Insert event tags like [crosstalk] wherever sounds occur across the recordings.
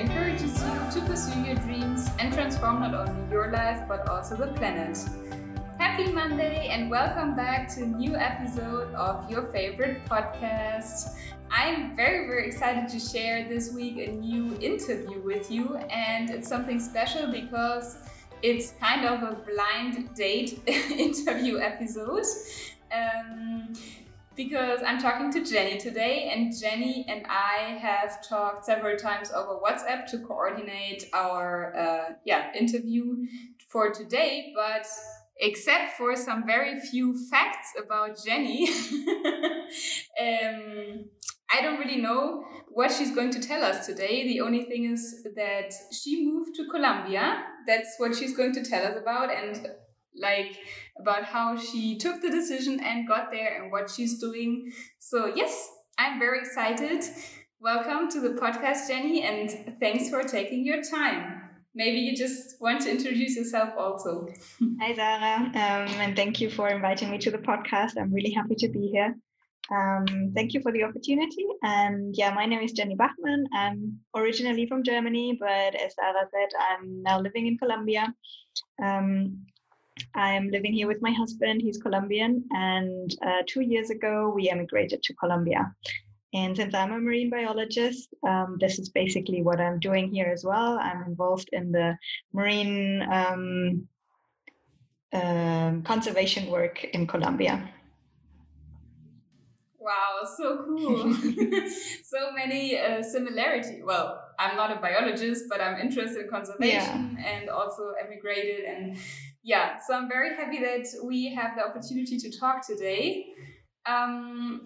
encourages you to pursue your dreams and transform not only your life but also the planet. Happy Monday and welcome back to a new episode of your favorite podcast. I'm very, very excited to share this week a new interview with you, and it's something special because it's kind of a blind date [laughs] interview episode. Because I'm talking to Jenny today, and Jenny and I have talked several times over WhatsApp to coordinate our uh, yeah interview for today. But except for some very few facts about Jenny, [laughs] um, I don't really know what she's going to tell us today. The only thing is that she moved to Colombia. That's what she's going to tell us about, and like about how she took the decision and got there and what she's doing. So, yes, I'm very excited. Welcome to the podcast, Jenny, and thanks for taking your time. Maybe you just want to introduce yourself also. Hi, Zara, um, and thank you for inviting me to the podcast. I'm really happy to be here. Um, thank you for the opportunity. And yeah, my name is Jenny Bachmann. I'm originally from Germany, but as Sarah said, I'm now living in Colombia. Um, I'm living here with my husband. He's Colombian. And uh, two years ago, we emigrated to Colombia. And since I'm a marine biologist, um, this is basically what I'm doing here as well. I'm involved in the marine um, um, conservation work in Colombia. Wow, so cool. [laughs] so many uh, similarity. Well, I'm not a biologist, but I'm interested in conservation yeah. and also emigrated. And yeah, so I'm very happy that we have the opportunity to talk today. Um,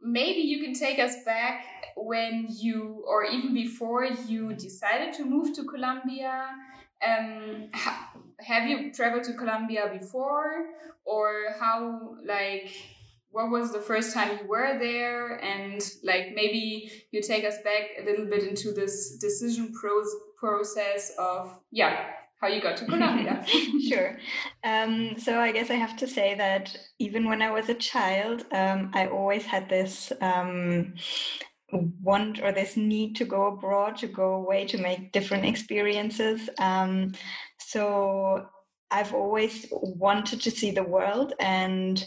maybe you can take us back when you, or even before you decided to move to Colombia. Um, ha have you traveled to Colombia before, or how like? what was the first time you were there and like maybe you take us back a little bit into this decision pros- process of yeah how you got to [laughs] Colombia. sure. Um, so I guess I have to say that even when I was a child, um, I always had this um, want or this need to go abroad, to go away, to make different experiences. Um, so I've always wanted to see the world and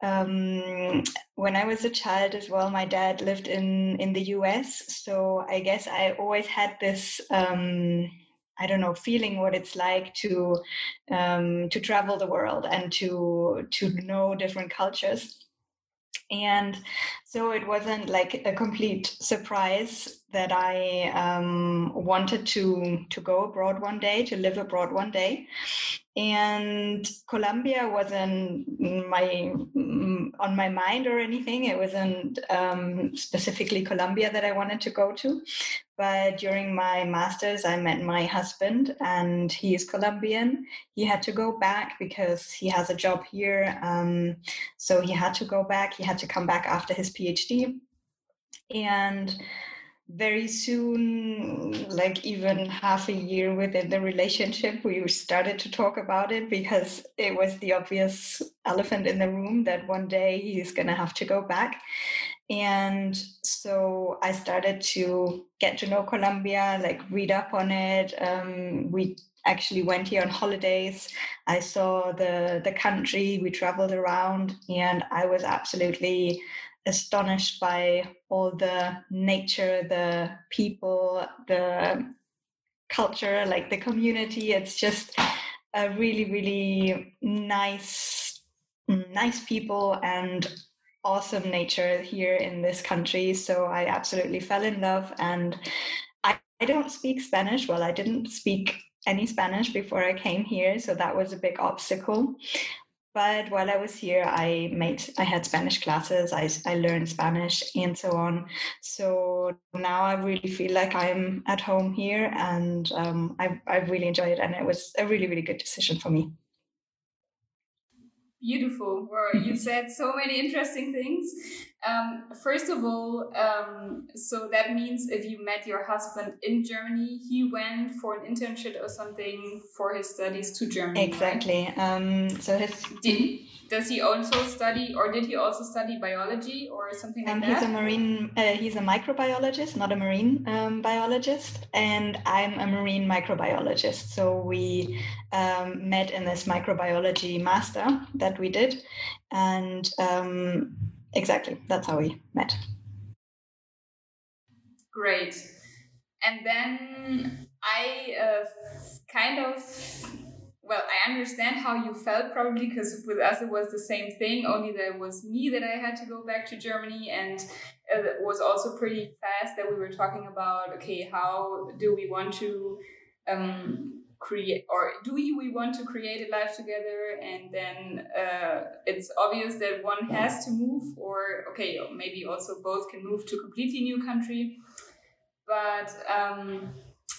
um, when I was a child as well, my dad lived in in the U.S. So I guess I always had this. Um, I don't know, feeling what it's like to um, to travel the world and to to know different cultures. And so it wasn't like a complete surprise that I um, wanted to to go abroad one day, to live abroad one day and Colombia wasn't my on my mind or anything. It wasn't um, specifically Colombia that I wanted to go to. But during my masters, I met my husband, and he is Colombian. He had to go back because he has a job here, um, so he had to go back. He had to come back after his PhD, and very soon, like even half a year within the relationship, we started to talk about it because it was the obvious elephant in the room that one day he's going to have to go back. And so I started to get to know Colombia, like read up on it. Um, we actually went here on holidays. I saw the the country. We traveled around, and I was absolutely astonished by all the nature, the people, the culture, like the community. It's just a really, really nice, mm, nice people and awesome nature here in this country. So I absolutely fell in love. And I, I don't speak Spanish. Well, I didn't speak any Spanish before I came here. So that was a big obstacle but while I was here, I made I had Spanish classes. I I learned Spanish and so on. So now I really feel like I'm at home here, and um, I I really enjoy it, and it was a really really good decision for me. Beautiful. Well, you [laughs] said so many interesting things. Um, first of all, um, so that means if you met your husband in Germany, he went for an internship or something for his studies to Germany. Exactly. Right? Um, so his. Did, does he also study, or did he also study biology or something like um, that? He's a marine. Uh, he's a microbiologist, not a marine um, biologist, and I'm a marine microbiologist. So we um, met in this microbiology master that we did, and um, exactly that's how we met. Great, and then I uh, kind of well, I understand how you felt probably because with us it was the same thing, only that it was me that I had to go back to Germany. And it was also pretty fast that we were talking about okay, how do we want to um, create, or do we want to create a life together? And then uh, it's obvious that one has to move, or okay, maybe also both can move to completely new country. But um,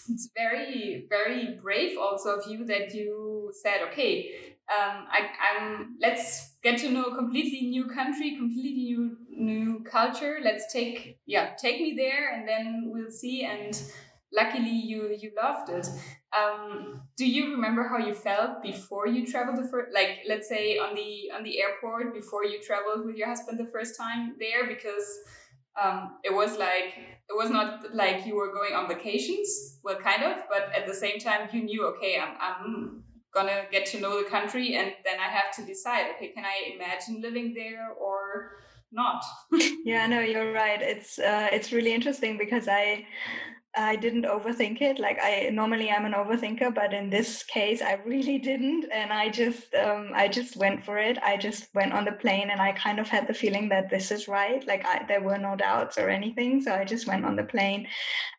it's very, very brave also of you that you said, okay, um, I, I'm let's get to know a completely new country, completely new new culture. Let's take yeah, take me there, and then we'll see. And luckily, you you loved it. Um, do you remember how you felt before you traveled the first, like let's say on the on the airport before you traveled with your husband the first time there? Because um, it was like it was not like you were going on vacations well kind of but at the same time you knew okay i'm, I'm gonna get to know the country and then I have to decide, okay, can I imagine living there or not? [laughs] yeah, no, you're right. It's uh, it's really interesting because I I didn't overthink it. Like I normally I'm an overthinker, but in this case I really didn't, and I just um, I just went for it. I just went on the plane, and I kind of had the feeling that this is right. Like I, there were no doubts or anything, so I just went on the plane.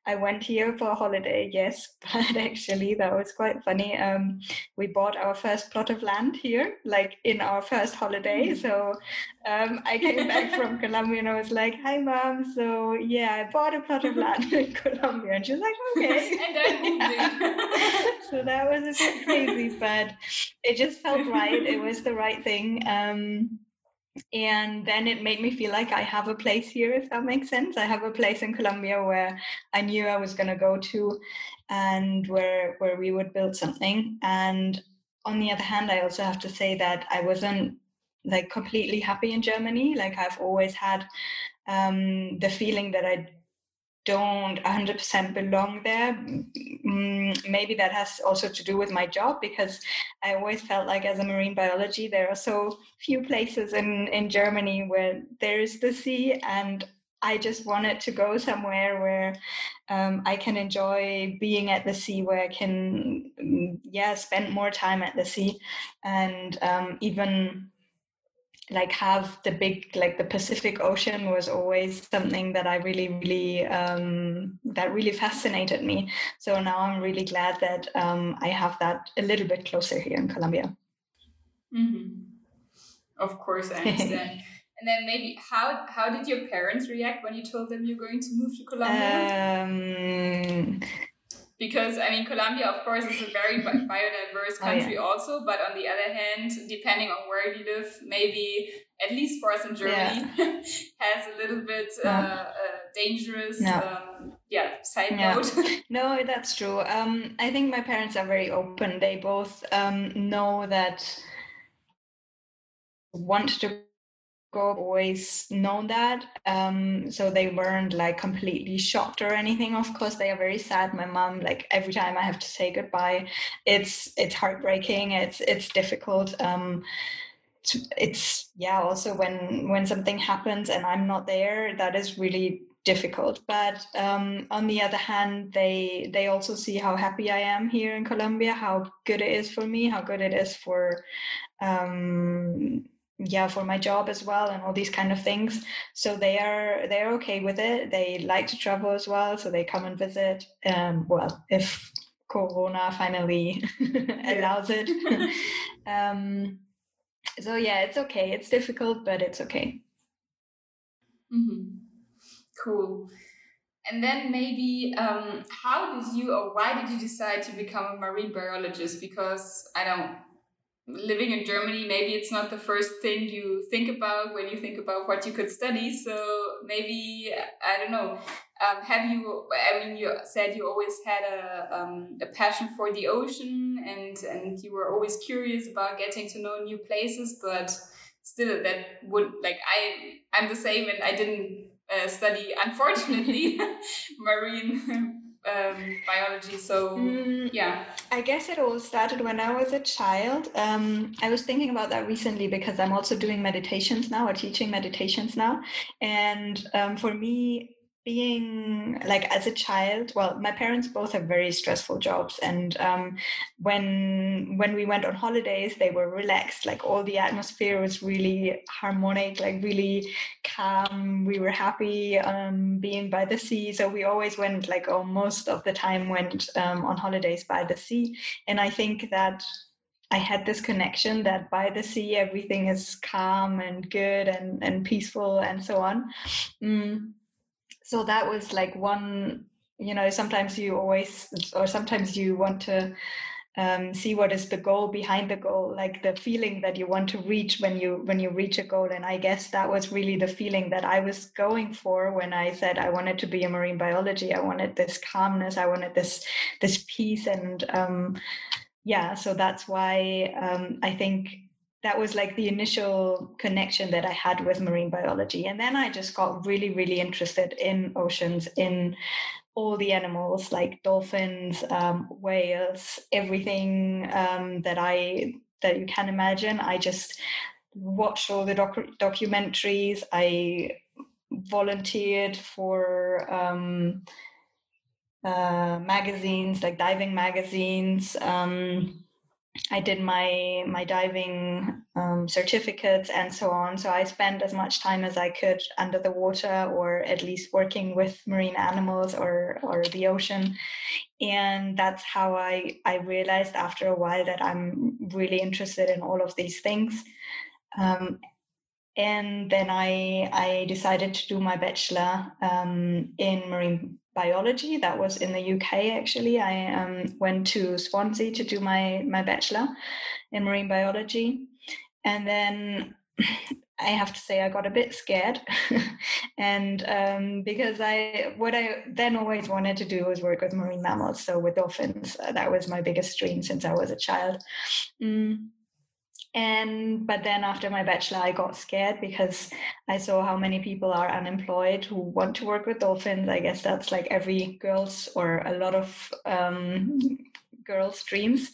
I went here for a holiday, yes, [laughs] but actually that was quite funny. Um, we bought our first plot of land here, like in our first holiday. Mm. So um, I came back from Colombia and I was like, "Hi, mom. So yeah, I bought a plot of land in [laughs] Colombia." And she's like, "Okay." [laughs] and then moving. [laughs] so that was a bit crazy, but it just felt right. It was the right thing. Um, and then it made me feel like I have a place here, if that makes sense. I have a place in Colombia where I knew I was going to go to, and where where we would build something. And on the other hand, I also have to say that I wasn't like completely happy in Germany. Like I've always had um, the feeling that I don't 100% belong there. Mm, maybe that has also to do with my job because I always felt like as a marine biology, there are so few places in, in Germany where there is the sea and I just wanted to go somewhere where um, I can enjoy being at the sea, where I can, mm, yeah, spend more time at the sea, and um, even like have the big like the pacific ocean was always something that i really really um, that really fascinated me. So now i'm really glad that um, i have that a little bit closer here in colombia. Mm-hmm. of course i understand. [laughs] And then maybe how how did your parents react when you told them you're going to move to colombia? Um, because I mean Colombia of course is a very [laughs] biodiverse country oh, yeah. also but on the other hand depending on where you live maybe at least for us in Germany yeah. [laughs] has a little bit uh, uh, dangerous no. um, yeah side note [laughs] no that's true um, I think my parents are very open they both um, know that want to always known that um, so they weren't like completely shocked or anything. Of course they are very sad. My mom like every time i have to say goodbye it's it's heartbreaking. It's it's difficult. Um, it's yeah also when when something happens and i'm not there that is really difficult. But um, on the other hand they they also see how happy i am here in colombia how good it is for me how good it is for um, yeah for my job as well and all these kind of things. So they are they're okay with it. They like to travel as well so they come and visit um well if corona finally [laughs] allows it. [laughs] Um so yeah it's okay. It's difficult but it's okay. Mm-hmm. cool. And then maybe um, how did you or why did you decide to become a marine biologist? Because i don't living in Germany, maybe it's not the first thing you think about when you think about what you could study. So maybe I don't know. Um, have you? I mean, you said you always had a um, a passion for the ocean, and and you were always curious about getting to know new places. But still, that would like I I'm the same, and I didn't uh, study [laughs] unfortunately [laughs] marine um, biology. So mm, yeah, I guess it all started when I was a child. Um, I was thinking about that recently because I'm also doing meditations now or teaching meditations now, and um, for me, being like as a child well my parents both have very stressful jobs and um, when when we went on holidays they were relaxed. Like all the atmosphere was really harmonic like really calm. We were happy um, being by the sea. So we always went like oh, most of the time went um, on holidays by the sea. And i think that I had this connection that by the sea everything is calm and good and, and peaceful and so on. Mm so that was like one you know sometimes you always or sometimes you want to um, see what is the goal behind the goal like the feeling that you want to reach when you when you reach a goal. And i guess that was really the feeling that i was going for when i said i wanted to be a marine biology. I wanted this calmness. I wanted this this peace. And um, yeah so that's why um, i think that was like the initial connection that I had with marine biology. And then I just got really, really interested in oceans, in all the animals like dolphins, um, whales, everything um, that I that you can imagine. I just watched all the doc- documentaries. I volunteered for um, uh, magazines like diving magazines. Um, I did my my diving um, certificates and so on. So I spent as much time as I could under the water, or at least working with marine animals or or the ocean. And that's how I I realized after a while that I'm really interested in all of these things. Um, and then I I decided to do my bachelor um, in marine biology. That was in the UK actually. I um, went to Swansea to do my my bachelor in marine biology, and then [clears throat] I have to say I got a bit scared, [laughs] and um, because I what I then always wanted to do was work with marine mammals, so with dolphins. Uh, that was my biggest dream since I was a child. Mm and but then after my bachelor i got scared because i saw how many people are unemployed who want to work with dolphins i guess that's like every girl's or a lot of um, girls dreams.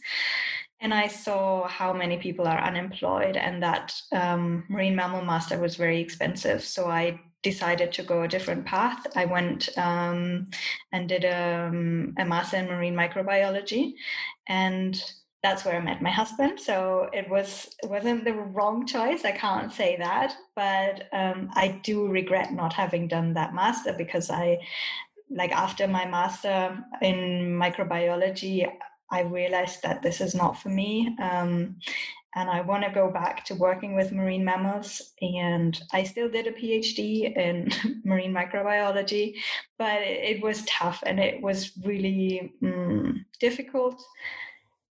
And i saw how many people are unemployed and that um, marine mammal master was very expensive. So i decided to go a different path. I went um, and did a, um, a master in marine microbiology. And that's where I met my husband. So it was it wasn't the wrong choice. I can't say that, but um, I do regret not having done that master because I, like after my master in microbiology, I realized that this is not for me. Um, and I want to go back to working with marine mammals. And I still did a PhD in [laughs] marine microbiology, but it, was tough and it was really mm, difficult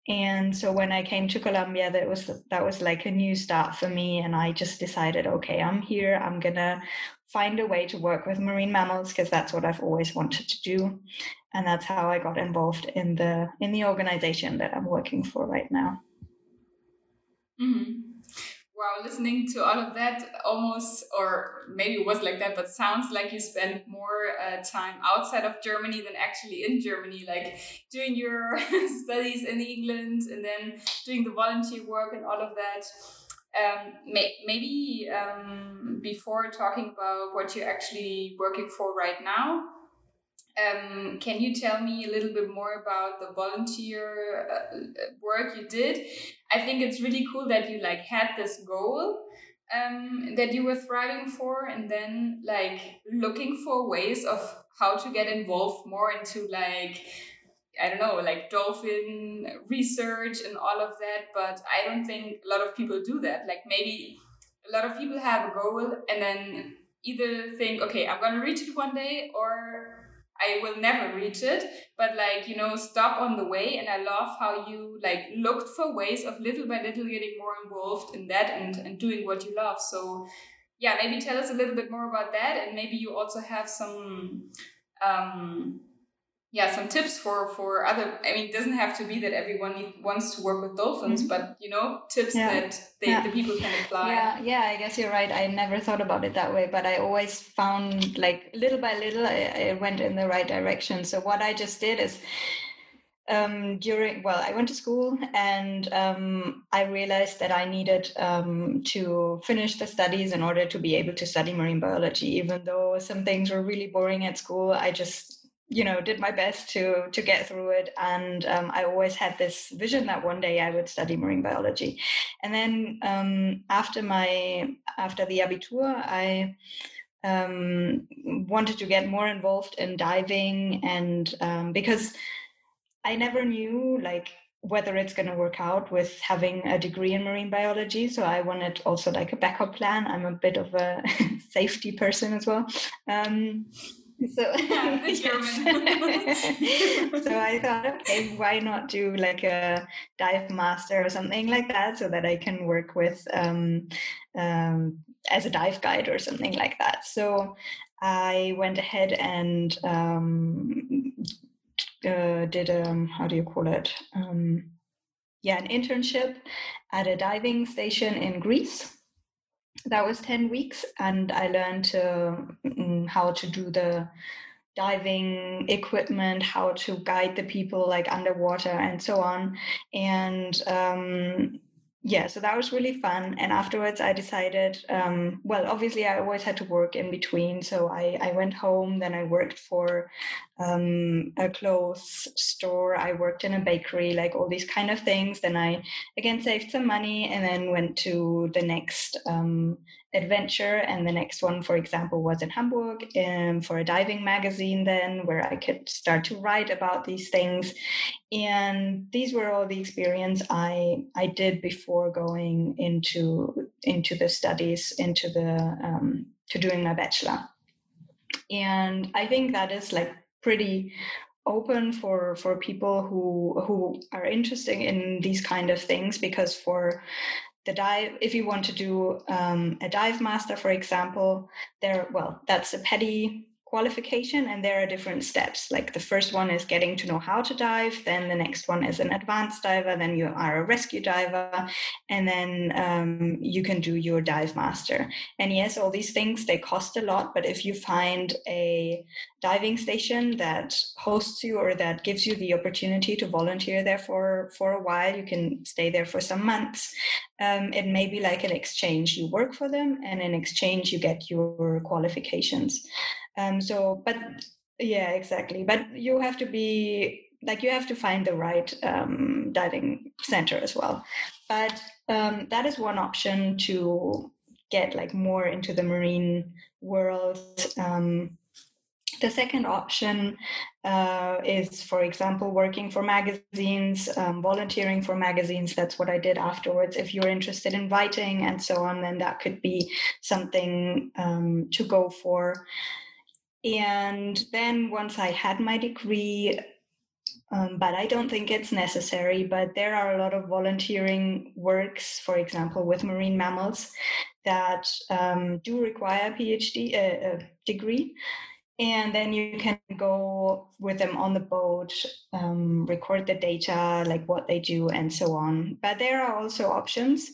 and so when i came to colombia that was that was like a new start for me and i just decided okay i'm here. I'm gonna find a way to work with marine mammals because that's what i've always wanted to do. And that's how i got involved in the in the organization that i'm working for right now. Mm-hmm wow, listening to all of that, almost, or maybe it was like that, but sounds like you spent more uh, time outside of Germany than actually in Germany, like doing your [laughs] studies in England and then doing the volunteer work and all of that. Um, may, maybe um, before talking about what you're actually working for right now, um, can you tell me a little bit more about the volunteer uh, work you did? I think it's really cool that you like had this goal um, that you were thriving for, and then like looking for ways of how to get involved more into like I don't know, like dolphin research and all of that. But I don't think a lot of people do that. Like maybe a lot of people have a goal and then either think, okay, I'm gonna reach it one day, or I will never reach it, but like, you know, stop on the way. And I love how you like looked for ways of little by little getting more involved in that and, and doing what you love. So yeah, maybe tell us a little bit more about that. And maybe you also have some, um, yeah some tips for for other i mean it doesn't have to be that everyone need, wants to work with dolphins mm-hmm. but you know tips yeah. that they, yeah. the people can apply yeah yeah i guess you're right i never thought about it that way but i always found like little by little I, I went in the right direction so what i just did is um, during well i went to school and um, i realized that i needed um, to finish the studies in order to be able to study marine biology even though some things were really boring at school i just you know did my best to to get through it. And um, i always had this vision that one day i would study marine biology. And then um, after my after the abitur i um, wanted to get more involved in diving and um, because i never knew like whether it's going to work out with having a degree in marine biology. So i wanted also like a backup plan. I'm a bit of a [laughs] safety person as well. Um, so, [laughs] yeah, [laughs] [laughs] so I thought, okay, why not do like a dive master or something like that, so that I can work with um, um, as a dive guide or something like that. So I went ahead and um, uh, did a um, how do you call it? Um, yeah, an internship at a diving station in Greece that was 10 weeks and i learned um, how to do the diving equipment how to guide the people like underwater and so on and um, yeah, so that was really fun. And afterwards, I decided, um, well, obviously, I always had to work in between. So I, I went home, then I worked for um, a clothes store, I worked in a bakery, like all these kind of things. Then I again saved some money and then went to the next um, adventure. And the next one, for example, was in Hamburg um, for a diving magazine, then where I could start to write about these things. And these were all the experience I I did before going into into the studies, into the um, to doing my bachelor. And I think that is like pretty open for for people who who are interested in these kind of things because for the dive if you want to do um, a dive master for example there well that's a PADI qualification and there are different steps. Like the first one is getting to know how to dive then the next one is an advanced diver then you are a rescue diver and then um, you can do your dive master. And yes all these things they cost a lot but if you find a diving station that hosts you or that gives you the opportunity to volunteer there for for a while you can stay there for some months. Um, it may be like an exchange. You work for them and in exchange you get your qualifications um, so, but yeah, exactly. But you have to be like you have to find the right um, diving center as well. But um, that is one option to get like more into the marine world. Um, the second option uh, is, for example, working for magazines, um, volunteering for magazines. That's what I did afterwards. If you're interested in writing and so on, then that could be something um, to go for. And then once I had my degree, um, but I don't think it's necessary. But there are a lot of volunteering works, for example, with marine mammals that um, do require a PhD uh, a degree. And then you can go with them on the boat, um, record the data, like what they do, and so on. But there are also options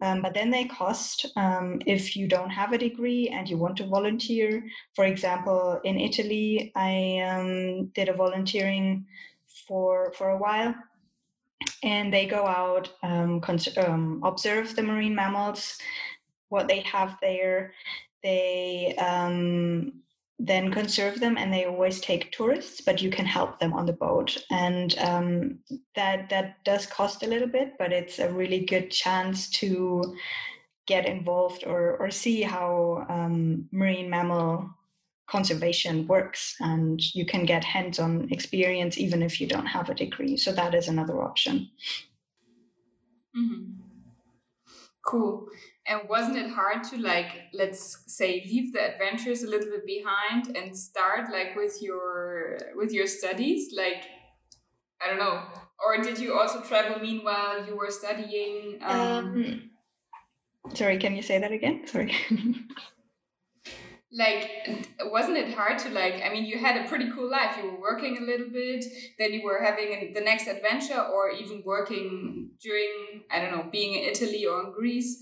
um, but then they cost um, if you don't have a degree and you want to volunteer. For example, in Italy, I um, did a volunteering for for a while, and they go out um, cons- um, observe the marine mammals, what they have there. They um, then conserve them and they always take tourists but you can help them on the boat. And um, that that does cost a little bit but it's a really good chance to get involved or or see how um, marine mammal conservation works. And you can get hands-on experience even if you don't have a degree. So that is another option. Mm-hmm. cool and wasn't it hard to like let's say leave the adventures a little bit behind and start like with your with your studies? Like i don't know. Or did you also travel meanwhile? You were studying um, um sorry can you say that again? [laughs] Sorry. Like wasn't it hard to like i mean you had a pretty cool life. You were working a little bit then you were having the next adventure or even working during i don't know being in italy or in greece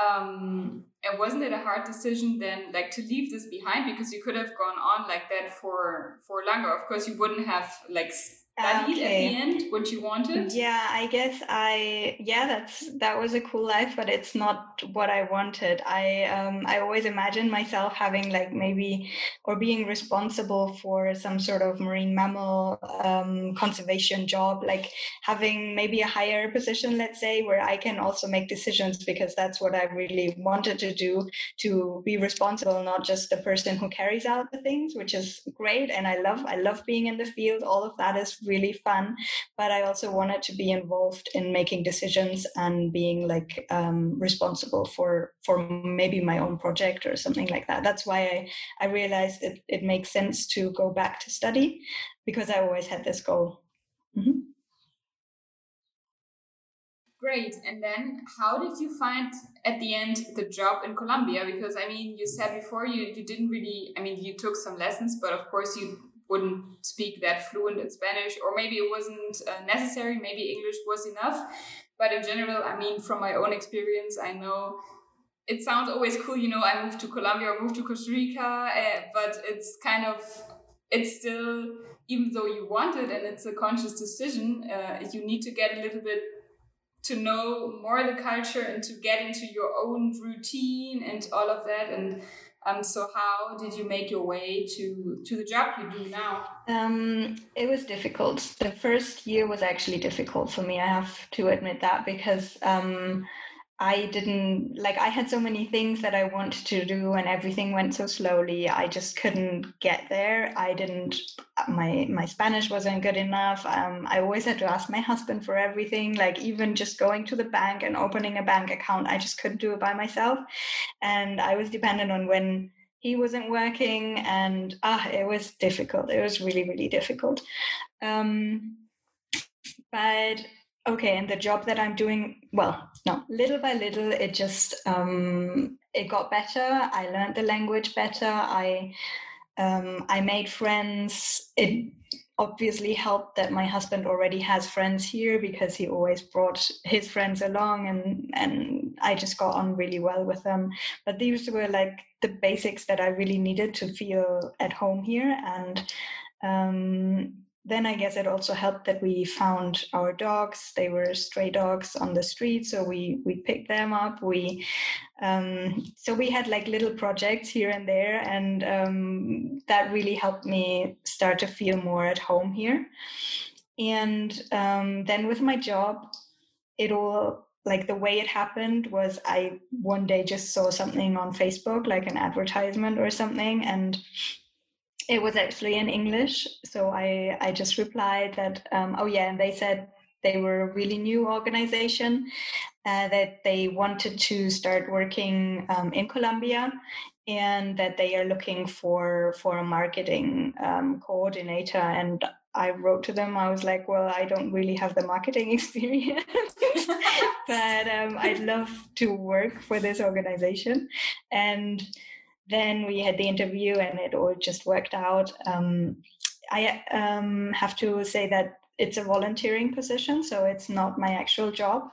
um and wasn't it a hard decision then like to leave this behind? Because you could have gone on like that for for longer. Of course you wouldn't have like studied okay. at the end what you wanted? Yeah i guess i yeah that's that was a cool life but it's not what i wanted. I um i always imagined myself having like maybe or being responsible for some sort of marine mammal um, conservation job like having maybe a higher position let's say where i can also make decisions because that's what i really wanted to do to be responsible not just the person who carries out the things which is great and i love i love being in the field. All of that is really fun but i also wanted to be involved in making decisions and being like um, responsible for for maybe my own project or something like that that's why i, I realized it, it makes sense to go back to study because i always had this goal mm-hmm. Great. And then how did you find at the end the job in Colombia? Because I mean, you said before you, you didn't really, I mean, you took some lessons, but of course you wouldn't speak that fluent in Spanish, or maybe it wasn't uh, necessary, maybe English was enough. But in general, I mean, from my own experience, I know it sounds always cool, you know, I moved to Colombia or moved to Costa Rica, uh, but it's kind of, it's still, even though you want it and it's a conscious decision, uh, you need to get a little bit to know more the culture and to get into your own routine and all of that. And um, so how did you make your way to to the job you do now? Um, it was difficult. The first year was actually difficult for me. I have to admit that because um, I didn't like I had so many things that I wanted to do and everything went so slowly. I just couldn't get there. I didn't my my Spanish wasn't good enough. Um, I always had to ask my husband for everything, like even just going to the bank and opening a bank account. I just couldn't do it by myself. And I was dependent on when he wasn't working and ah it was difficult. It was really, really difficult. Um, but okay and the job that i'm doing well no little by little it just um, it got better. I learned the language better. I um, i made friends. It obviously helped that my husband already has friends here because he always brought his friends along and and I just got on really well with them. But these were like the basics that I really needed to feel at home here and um, then I guess it also helped that we found our dogs. They were stray dogs on the street, so we we picked them up. We um, so we had like little projects here and there, and um, that really helped me start to feel more at home here. And um, then with my job, it all like the way it happened was I one day just saw something on Facebook, like an advertisement or something, and it was actually in English, so I I just replied that um, oh yeah, and they said they were a really new organization uh, that they wanted to start working um, in Colombia and that they are looking for for a marketing um, coordinator and I wrote to them. I was like, "Well, I don't really have the marketing [laughs] experience, [laughs] but um, I'd love to work for this organization." And then we had the interview and it all just worked out. Um, I um, have to say that it's a volunteering position, so it's not my actual job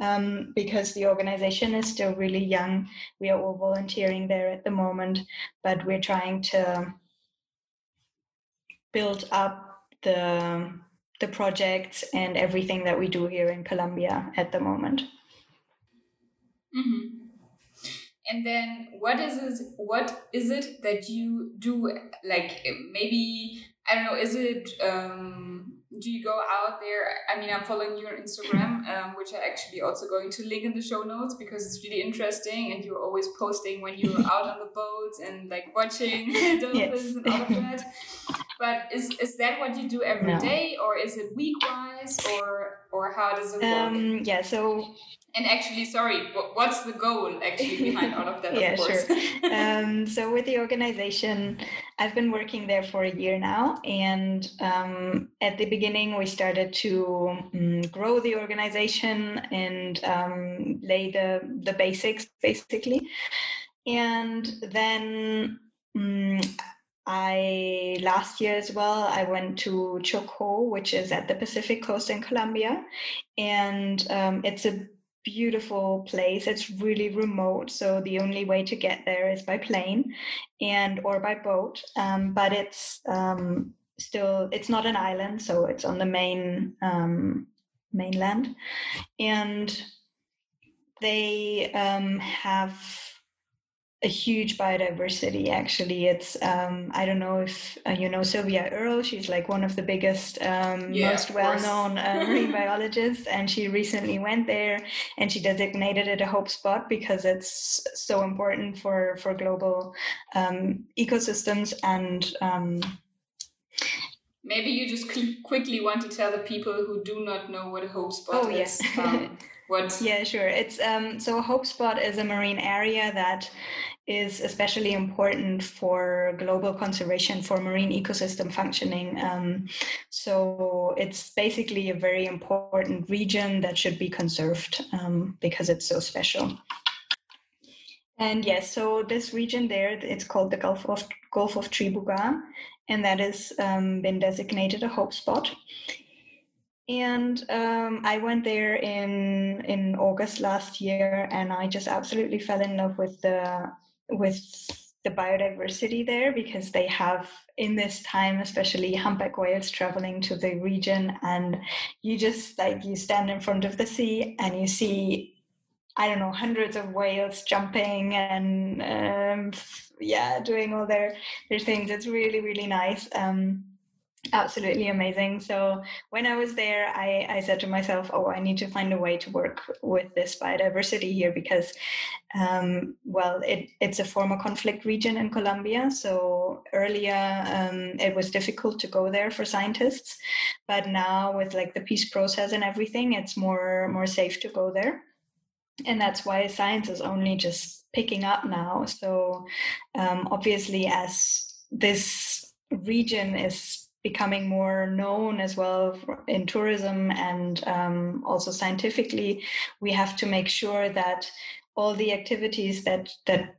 um, because the organization is still really young. We are all volunteering there at the moment, but we're trying to build up the the projects and everything that we do here in Colombia at the moment. Mm-hmm and then what is it what is it that you do like maybe I don't know, is it, um, do you go out there? I mean, I'm following your Instagram, um, which I'm actually also going to link in the show notes because it's really interesting and you're always posting when you're [laughs] out on the boats and like watching [laughs] dolphins yes. and all of that. But is, is that what you do every no. day, or is it week wise or, or how does it work? Um, yeah, so and actually, sorry, what's the goal actually behind all of that? [laughs] yeah, of sure. um, so with the organization, I've been working there for a year now, and um, at the beginning, we started to um, grow the organization and um, lay the the basics, basically, and then. Mm, I last year as well I went to Chocó, which is at the Pacific coast in Colombia, and um, it's a beautiful place. It's really remote, so the only way to get there is by plane and or by boat. Um, but it's um, still it's not an island, so it's on the main um, mainland, and they um, have a huge biodiversity actually. It's um, i don't know if uh, you know sylvia earle. She's like one of the biggest um, yeah, most well-known uh, [laughs] marine biologists. And she recently went there and she designated it a hope spot because it's so important for for global um, ecosystems and um, maybe you just quickly want to tell the people who do not know what a hope spot oh, is yeah. Um, [laughs] what yeah sure it's um so hope spot is a marine area that is especially important for global conservation for marine ecosystem functioning. Um, so it's basically a very important region that should be conserved um, because it's so special. And yes, so this region there, it's called the Gulf of Gulf of Tribuga, and that has um, been designated a hope spot. And um, I went there in in August last year, and I just absolutely fell in love with the with the biodiversity there because they have in this time especially humpback whales traveling to the region and you just like you stand in front of the sea and you see i don't know hundreds of whales jumping and um, yeah doing all their their things. It's really really nice. Um, absolutely amazing. So when i was there I, I said to myself oh i need to find a way to work with this biodiversity here because um, well it, it's a former conflict region in colombia. So earlier um, it was difficult to go there for scientists but now with like the peace process and everything it's more more safe to go there and that's why science is only just picking up now. So um, obviously as this region is becoming more known as well in tourism and um, also scientifically, we have to make sure that all the activities that that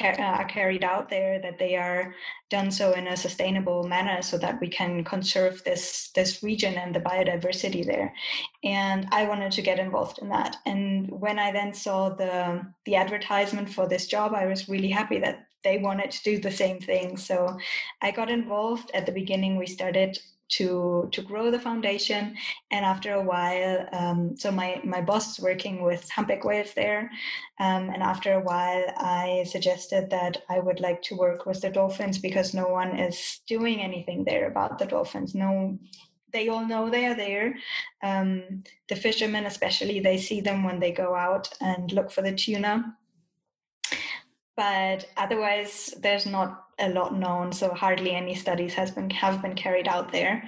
uh, are carried out there that they are done so in a sustainable manner so that we can conserve this this region and the biodiversity there and i wanted to get involved in that and when i then saw the the advertisement for this job i was really happy that they wanted to do the same thing. So I got involved at the beginning. We started to to grow the foundation, and after a while, um, so my my boss is working with humpback whales there, um, and after a while, I suggested that I would like to work with the dolphins because no one is doing anything there about the dolphins. No they all know they are there. Um, the fishermen, especially, they see them when they go out and look for the tuna but otherwise there's not a lot known so hardly any studies has been have been carried out there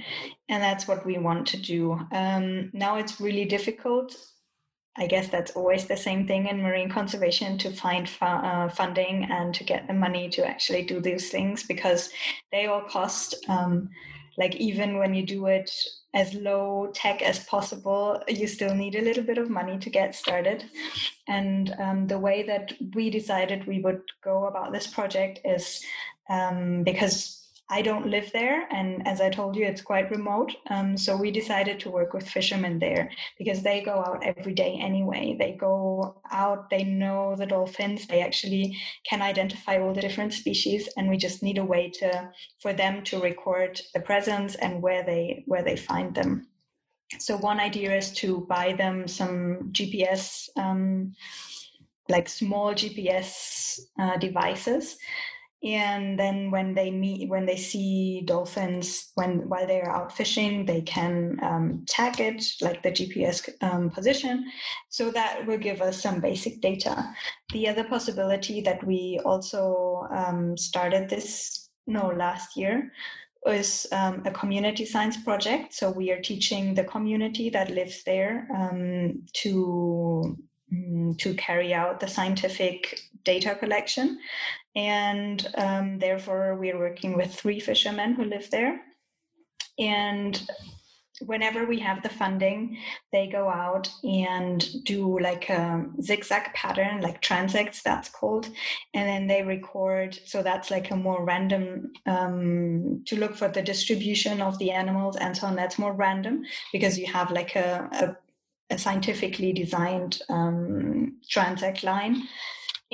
and that's what we want to do. Um, now it's really difficult. I guess that's always the same thing in marine conservation to find fu- uh, funding and to get the money to actually do these things because they all cost. Um, like even when you do it as low tech as possible, you still need a little bit of money to get started. And um, the way that we decided we would go about this project is um, because I don't live there, and as I told you, it's quite remote. Um, so we decided to work with fishermen there because they go out every day anyway. They go out, they know the dolphins, they actually can identify all the different species, and we just need a way to for them to record the presence and where they where they find them. So one idea is to buy them some GPS, um, like small GPS uh, devices and then when they meet when they see dolphins when while they are out fishing they can um, tag it like the gps um, position. So that will give us some basic data. The other possibility that we also um, started this no last year was um, a community science project. So we are teaching the community that lives there um, to mm, to carry out the scientific data collection and um, therefore we're working with three fishermen who live there. And whenever we have the funding they go out and do like a zigzag pattern like transects that's called. And then they record so that's like a more random um, to look for the distribution of the animals and so on that's more random because you have like a, a, a scientifically designed um, transect line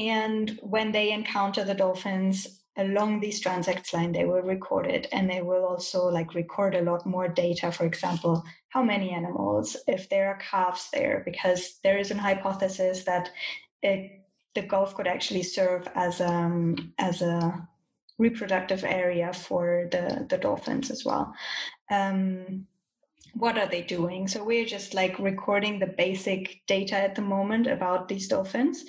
and when they encounter the dolphins along these transects line, they will record it and they will also like record a lot more data. For example, how many animals, if there are calves there, because there is an hypothesis that it, the Gulf could actually serve as um as a reproductive area for the the dolphins as well. Um, what are they doing? So we're just like recording the basic data at the moment about these dolphins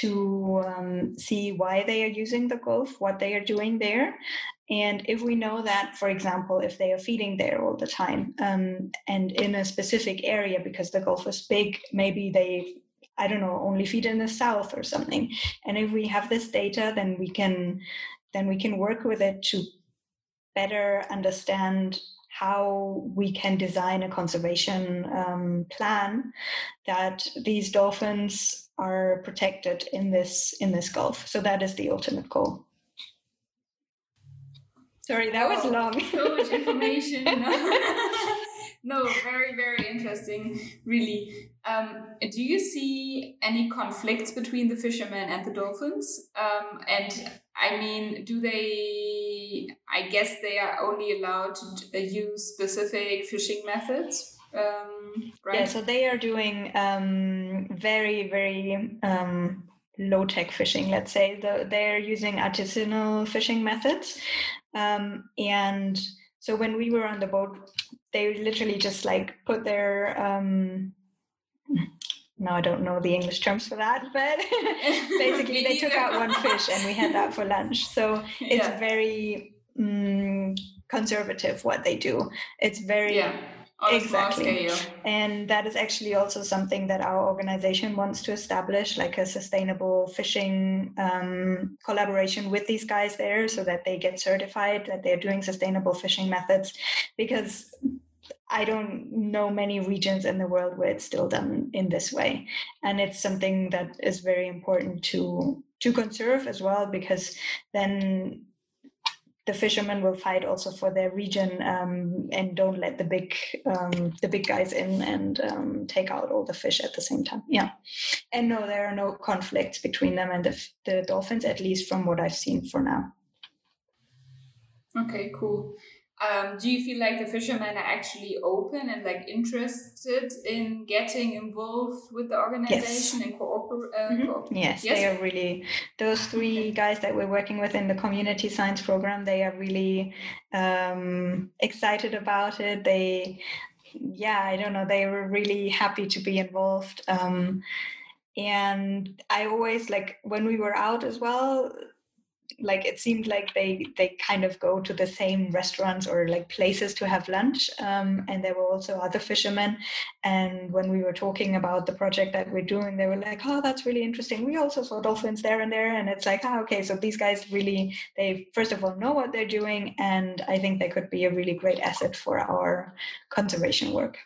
to um, see why they are using the gulf what they are doing there. And if we know that for example if they are feeding there all the time um, and in a specific area because the gulf is big maybe they i don't know only feed in the south or something. And if we have this data then we can then we can work with it to better understand how we can design a conservation um, plan that these dolphins are protected in this in this gulf. So that is the ultimate goal. Sorry, that was long. so much information. [laughs] no, very, very interesting, really. Um, do you see any conflicts between the fishermen and the dolphins? Um, and I mean, do they, I guess they are only allowed to use specific fishing methods? Um, right? Yeah, so they are doing um, very, very um, low tech fishing, let's say. The, they're using artisanal fishing methods. Um, and so when we were on the boat, they literally just like put their um, no, I don't know the English terms for that, but [laughs] basically they took out one fish and we had that for lunch. So it's yeah. very um, conservative what they do. It's very yeah. Exactly, and that is actually also something that our organization wants to establish, like a sustainable fishing um, collaboration with these guys there, so that they get certified that they're doing sustainable fishing methods, because I don't know many regions in the world where it's still done in this way, and it's something that is very important to to conserve as well because then the fishermen will fight also for their region um, and don't let the big um, the big guys in and um, take out all the fish at the same time. Yeah, and no, there are no conflicts between them and the, the dolphins, at least from what I've seen for now. Okay, cool. Um, do you feel like the fishermen are actually open and like interested in getting involved with the organization yes. and cooperate? Uh, mm-hmm. yes, yes, they are really those three guys that we're working with in the community science program. They are really um, excited about it. They, yeah, I don't know, they were really happy to be involved. Um, and I always like when we were out as well like it seemed like they they kind of go to the same restaurants or like places to have lunch um, and there were also other fishermen. And when we were talking about the project that we're doing they were like oh that's really interesting. We also saw dolphins there and there. And it's like oh, okay so these guys really they first of all know what they're doing and i think they could be a really great asset for our conservation work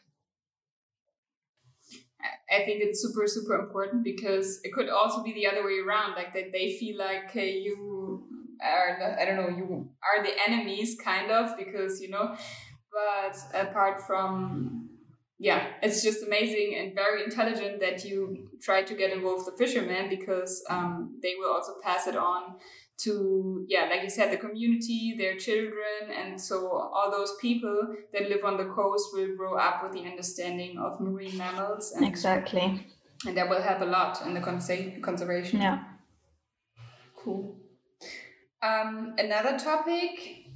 I think it's super super important because it could also be the other way around, like that they feel like you are the, I don't know you are the enemies kind of because you know, but apart from yeah, it's just amazing and very intelligent that you try to get involved the fishermen because um, they will also pass it on to yeah like you said the community their children and so all those people that live on the coast will grow up with the understanding of marine mammals and, exactly and that will help a lot in the conservation yeah cool Um, another topic,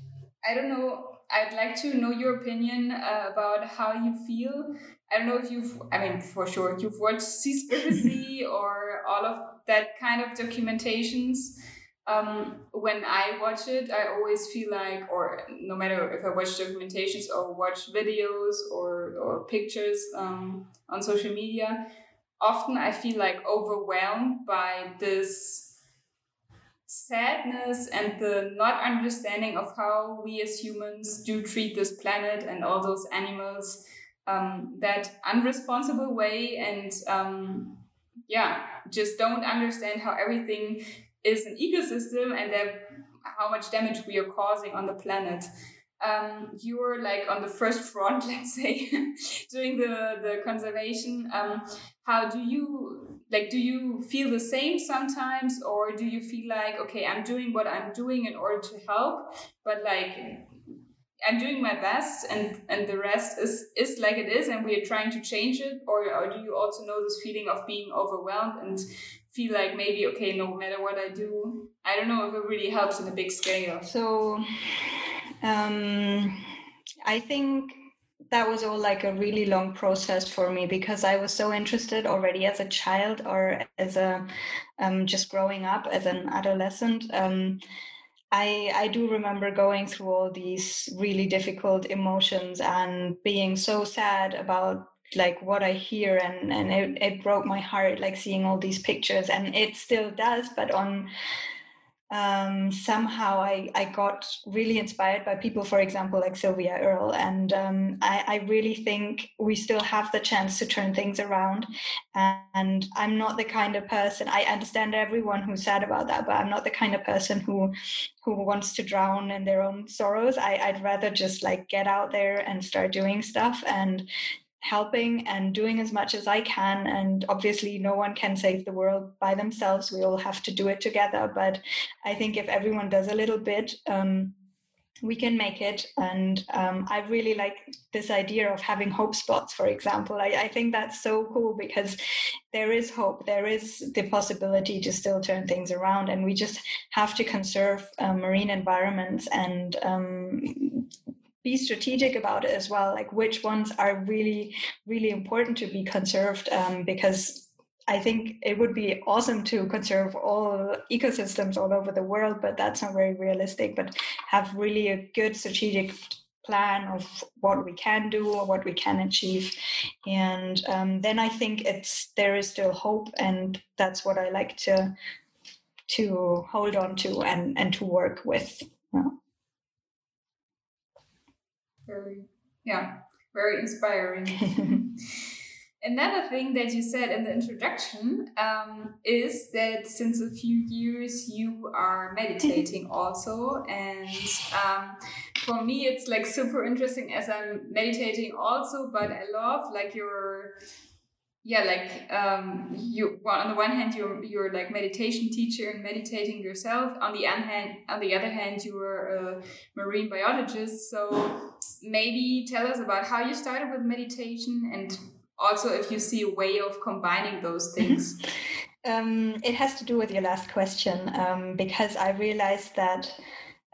I don't know. I'd like to know your opinion uh, about how you feel. I don't know if you've, I mean, for sure, you've watched Seaspiracy [laughs] or all of that kind of documentations. Um, when I watch it, I always feel like, or no matter if I watch documentations or watch videos or, or pictures um, on social media, often I feel like overwhelmed by this sadness and the not understanding of how we as humans do treat this planet and all those animals um, that unresponsible way and um, yeah just don't understand how everything is an ecosystem and how much damage we are causing on the planet. Um, you're like on the first front [laughs] let's say doing the the conservation. Um, how do you like do you feel the same sometimes? Or do you feel like okay i'm doing what i'm doing in order to help but like i'm doing my best and and the rest is is like it is and we are trying to change it? Or, or do you also know this feeling of being overwhelmed and feel like maybe okay no matter what i do i don't know if it really helps in a big scale so um i think that was all like a really long process for me because I was so interested already as a child or as a um, just growing up as an adolescent. Um, I I do remember going through all these really difficult emotions and being so sad about like what I hear and and it, it broke my heart like seeing all these pictures and it still does but on um, somehow I, I got really inspired by people, for example, like Sylvia Earle. And um, I, I really think we still have the chance to turn things around. And I'm not the kind of person, I understand everyone who's sad about that, but I'm not the kind of person who who wants to drown in their own sorrows. I, I'd rather just like get out there and start doing stuff and helping and doing as much as I can. And obviously, no one can save the world by themselves. We all have to do it together. But I think if everyone does a little bit, um, we can make it. And um, I really like this idea of having hope spots, for example. I, I, think that's so cool because there is hope. There is the possibility to still turn things around. And we just have to conserve uh, marine environments and um, be strategic about it as well like which ones are really really important to be conserved um, because I think it would be awesome to conserve all ecosystems all over the world, but that's not very realistic. But have really a good strategic plan of what we can do or what we can achieve, and um, then I think it's there is still hope, and that's what I like to to hold on to and and to work with. Yeah very yeah very inspiring. [laughs] [laughs] Another thing that you said in the introduction um, is that since a few years you are meditating [laughs] also and um, for me it's like super interesting as i'm meditating also but i love like your yeah like um you well, on the one hand you're you're like meditation teacher and meditating yourself. On the other hand on the other hand you're a marine biologist. So maybe tell us about how you started with meditation and also if you see a way of combining those mm-hmm. things. Um, it has to do with your last question um, because i realized that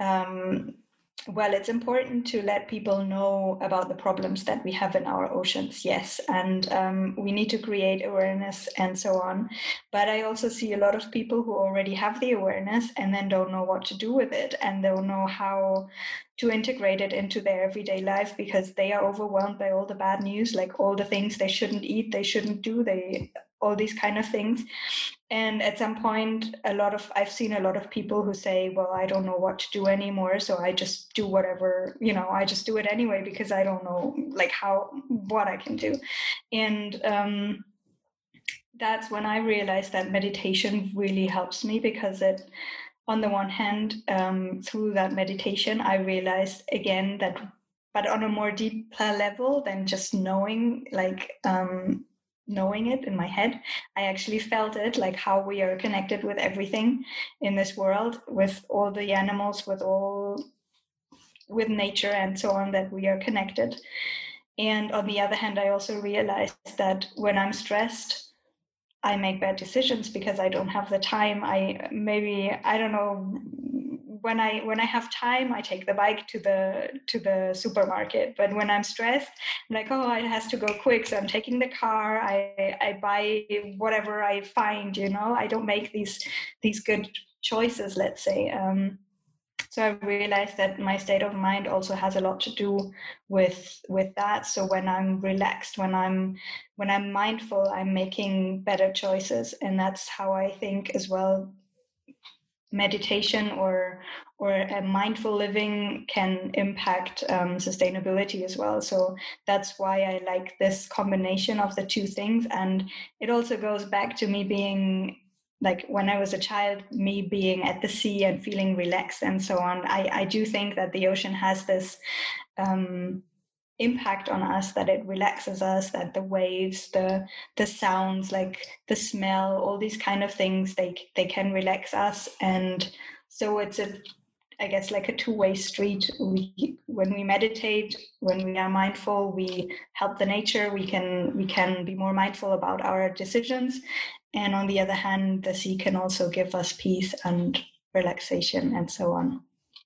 um, well, it's important to let people know about the problems that we have in our oceans, yes, and um, we need to create awareness and so on. But I also see a lot of people who already have the awareness and then don't know what to do with it and don't know how to integrate it into their everyday life because they are overwhelmed by all the bad news, like all the things they shouldn't eat, they shouldn't do, they all these kind of things. And at some point a lot of i've seen a lot of people who say well i don't know what to do anymore so i just do whatever you know i just do it anyway because i don't know like how what i can do. And um, that's when i realized that meditation really helps me because it on the one hand um, through that meditation i realized again that but on a more deeper level than just knowing like um, knowing it in my head. I actually felt it, like how we are connected with everything in this world, with all the animals, with all, with nature and so on, that we are connected. And on the other hand, I also realized that when I'm stressed, I make bad decisions because I don't have the time. I maybe, I don't know, when I when I have time, I take the bike to the to the supermarket. But when I'm stressed, I'm like, oh, it has to go quick, so I'm taking the car. I I buy whatever I find. You know, I don't make these these good choices. Let's say. Um, so i realized that my state of mind also has a lot to do with with that so when i'm relaxed when i'm when i'm mindful i'm making better choices and that's how i think as well meditation or or a mindful living can impact um, sustainability as well. So that's why i like this combination of the two things. And it also goes back to me being like when I was a child, me being at the sea and feeling relaxed and so on, I, I do think that the ocean has this um, impact on us that it relaxes us that the waves the the sounds like the smell all these kind of things they they can relax us. And so it's a i guess like a two-way street. We when we meditate when we are mindful we help the nature. We can we can be more mindful about our decisions. And on the other hand, the sea can also give us peace and relaxation and so on.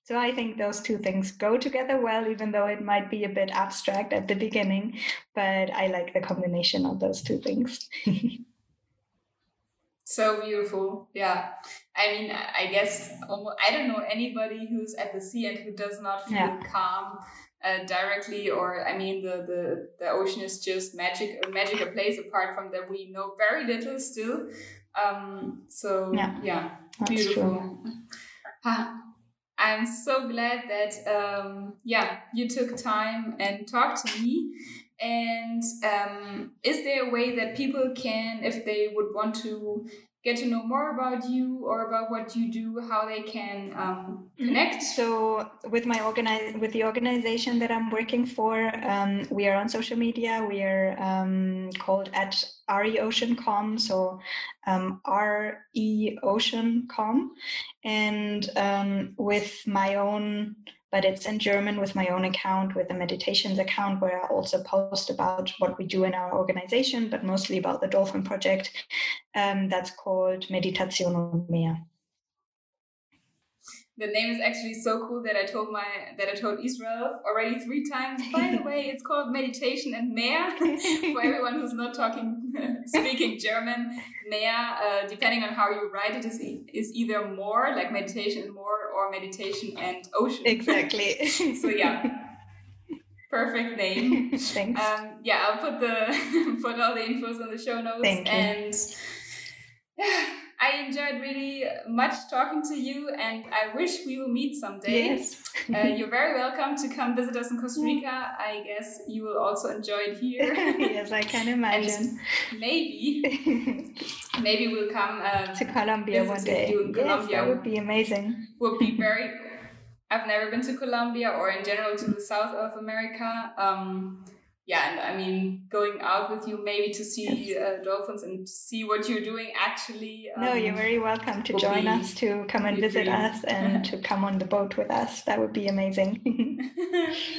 So I think those two things go together well, even though it might be a bit abstract at the beginning, but I like the combination of those two things. [laughs] so beautiful. Yeah. I mean, I guess I don't know anybody who's at the sea and who does not feel yeah. calm uh, directly or i mean the, the the ocean is just magic a magical place apart from that we know very little still um so yeah, yeah beautiful i'm so glad that um yeah you took time and talked to me. And um, is there a way that people can if they would want to get to know more about you or about what you do, how they can um, connect. So, with my organize with the organization that I'm working for, um, we are on social media. We are um, called at RE Ocean Com, so um, RE Ocean Com, and um, with my own but it's in German with my own account, with a meditations account, where I also post about what we do in our organization, but mostly about the Dolphin Project. Um, that's called Meditation Meer the name is actually so cool that I told my that I told Israel already three times. By the [laughs] way, it's called meditation and mehr [laughs] for everyone who's not talking [laughs] speaking German. Mehr, uh, depending on how you write it, is is either more like meditation and more or meditation and ocean. Exactly. so yeah. Perfect name. Thanks. Um, yeah, I'll put the put all the infos on the show notes Thank and [sighs] yeah I enjoyed really much talking to you, and I wish we will meet someday. Yes. uh, you're very welcome to come visit us in Costa Rica. I guess you will also enjoy it here. [laughs] yes, I can [laughs] imagine. And maybe, [laughs] maybe we'll come uh, to Colombia one day. You in Colombia. Yes, that would be amazing. Would be very. I've never been to Colombia or in general to the south of America. Um, yeah, and I mean, going out with you maybe to see uh, dolphins and see what you're doing actually. Um, no, you're um, very welcome to join be, us, to come and visit us, and to [laughs] come on the boat with us. That would be amazing. [laughs] [laughs]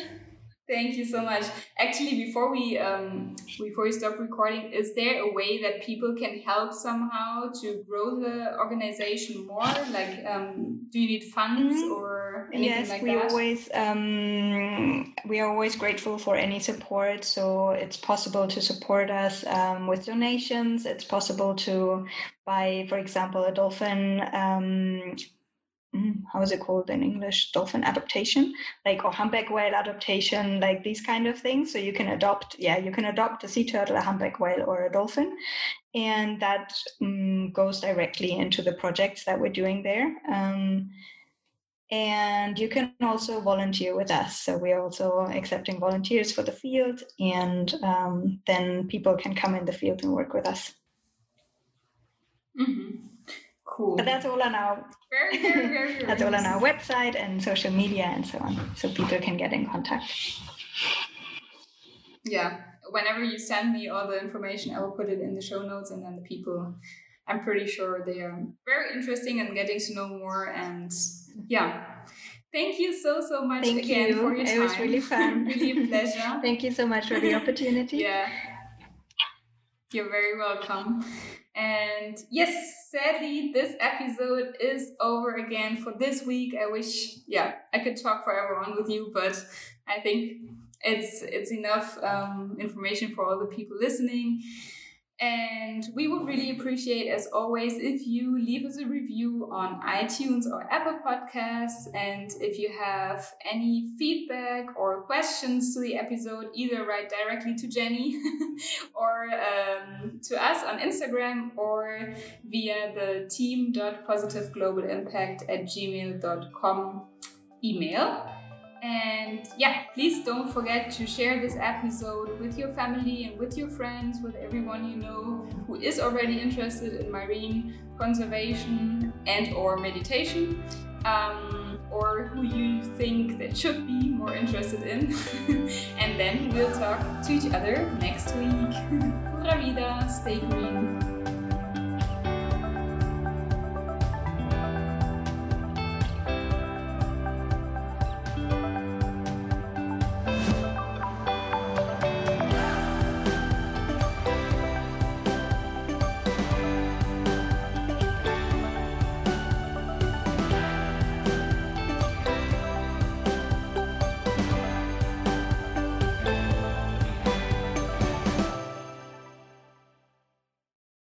Thank you so much. Actually, before we um, before we stop recording, is there a way that people can help somehow to grow the organization more? Like, um, do you need funds mm-hmm. or anything yes, like we that? always um, we are always grateful for any support. So it's possible to support us um, with donations. It's possible to buy, for example, a dolphin um, Mm, how is it called in English? Dolphin adaptation, like or humpback whale adaptation, like these kind of things. So you can adopt, yeah, you can adopt a sea turtle, a humpback whale, or a dolphin, and that um, goes directly into the projects that we're doing there. Um, and you can also volunteer with us. So we're also accepting volunteers for the field, and um, then people can come in the field and work with us. Mm-hmm. Cool. But that's all on our very, very, very, [laughs] that's all on our website and social media and so on, so people can get in contact. Yeah, whenever you send me all the information, I will put it in the show notes, and then the people, I'm pretty sure they are very interesting and getting to know more. And yeah, thank you so so much thank again you. for your time. It was really fun. [laughs] really a pleasure. [laughs] thank you so much for the opportunity. yeah, you're very welcome. And yes, sadly, this episode is over again for this week. I wish, yeah, I could talk forever on with you, but I think it's it's enough um, information for all the people listening. And we would really appreciate, as always, if you leave us a review on iTunes or Apple Podcasts. And if you have any feedback or questions to the episode, either write directly to Jenny [laughs] or um, to us on Instagram or via the team.positiveglobalImpact at gmail.com email. And yeah, please don't forget to share this episode with your family and with your friends, with everyone you know who is already interested in marine conservation and or meditation, um, or who you think that should be more interested in. [laughs] and then we'll talk to each other next week. [laughs] Pura vida, stay green.